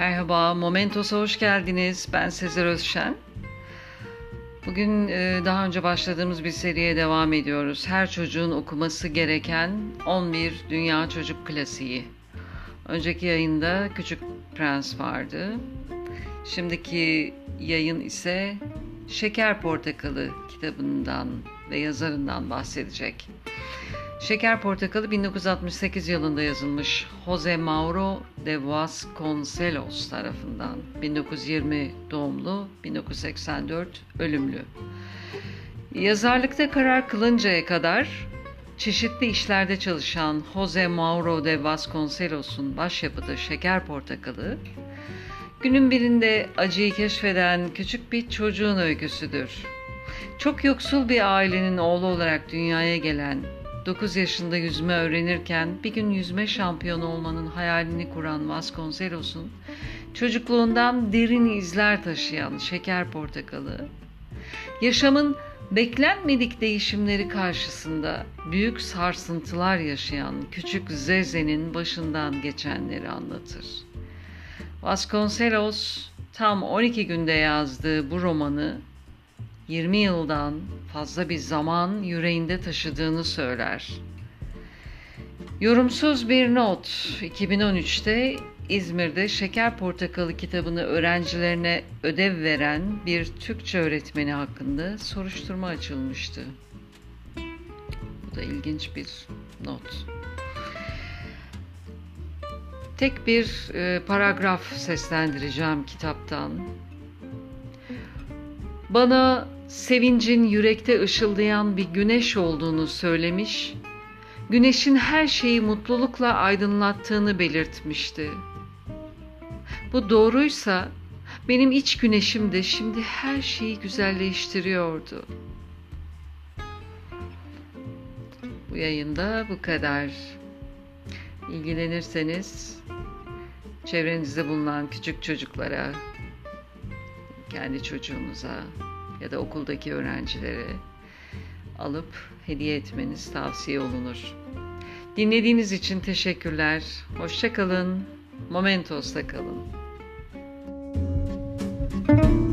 Merhaba, Momentos'a hoş geldiniz. Ben Sezer Özşen. Bugün e, daha önce başladığımız bir seriye devam ediyoruz. Her çocuğun okuması gereken 11 Dünya Çocuk Klasiği. Önceki yayında Küçük Prens vardı. Şimdiki yayın ise Şeker Portakalı kitabından ve yazarından bahsedecek. Şeker Portakalı 1968 yılında yazılmış Jose Mauro de Vasconcelos tarafından 1920 doğumlu 1984 ölümlü. Yazarlıkta karar kılıncaya kadar çeşitli işlerde çalışan Jose Mauro de Vasconcelos'un başyapıtı Şeker Portakalı günün birinde acıyı keşfeden küçük bir çocuğun öyküsüdür. Çok yoksul bir ailenin oğlu olarak dünyaya gelen 9 yaşında yüzme öğrenirken bir gün yüzme şampiyonu olmanın hayalini kuran Vasconcelos'un çocukluğundan derin izler taşıyan şeker portakalı, yaşamın beklenmedik değişimleri karşısında büyük sarsıntılar yaşayan küçük Zeze'nin başından geçenleri anlatır. Vasconcelos tam 12 günde yazdığı bu romanı 20 yıldan fazla bir zaman yüreğinde taşıdığını söyler. Yorumsuz bir not 2013'te İzmir'de Şeker Portakalı kitabını öğrencilerine ödev veren bir Türkçe öğretmeni hakkında soruşturma açılmıştı. Bu da ilginç bir not. Tek bir e, paragraf seslendireceğim kitaptan. Bana sevincin yürekte ışıldayan bir güneş olduğunu söylemiş, güneşin her şeyi mutlulukla aydınlattığını belirtmişti. Bu doğruysa benim iç güneşim de şimdi her şeyi güzelleştiriyordu. Bu yayında bu kadar. İlgilenirseniz çevrenizde bulunan küçük çocuklara, kendi çocuğunuza ya da okuldaki öğrencilere alıp hediye etmeniz tavsiye olunur. Dinlediğiniz için teşekkürler. Hoşçakalın. Momentos'ta kalın. Momentos'ta kalın.